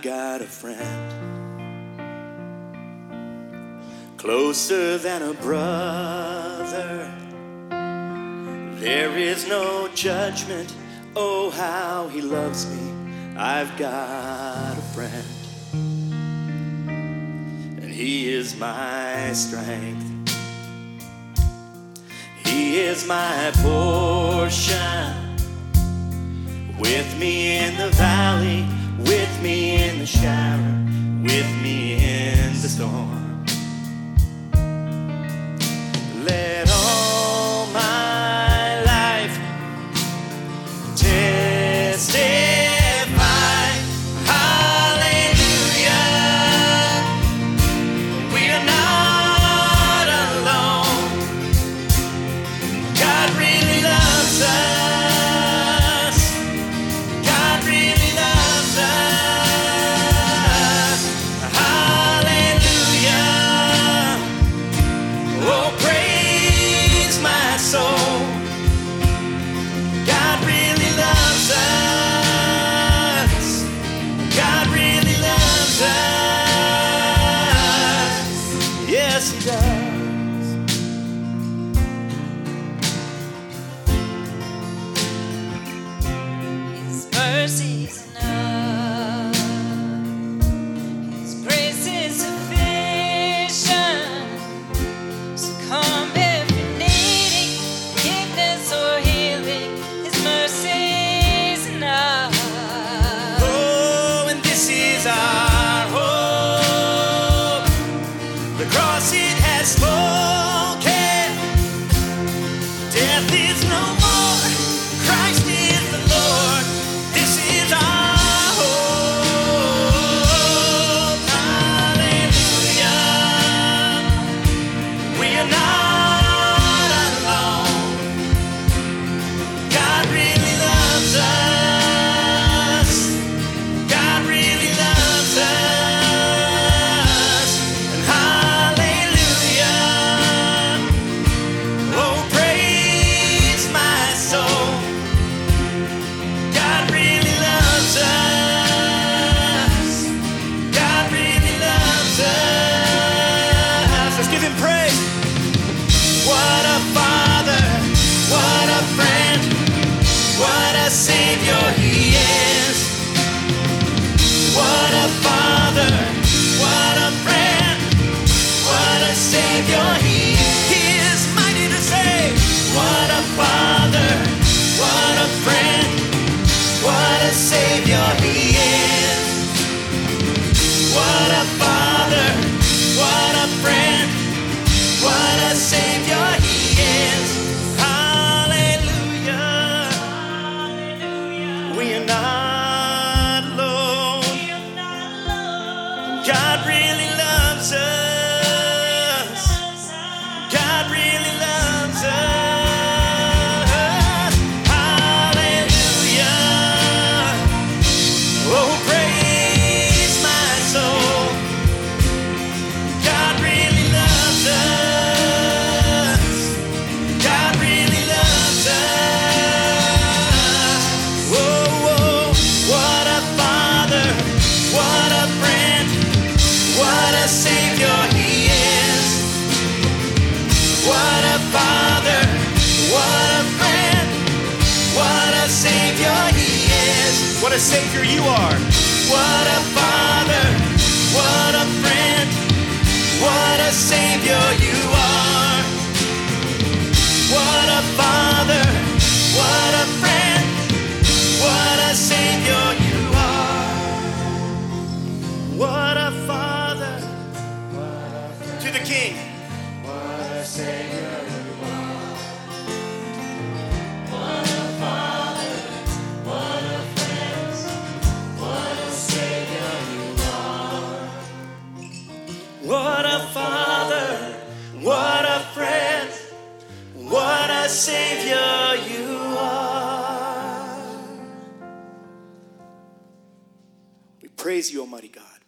I've got a friend closer than a brother. There is no judgment. Oh, how he loves me. I've got a friend, and he is my strength. He is my portion with me in the valley, with me in the shower with me in the storm. you're not. Savior you are. What a praise you, Almighty God.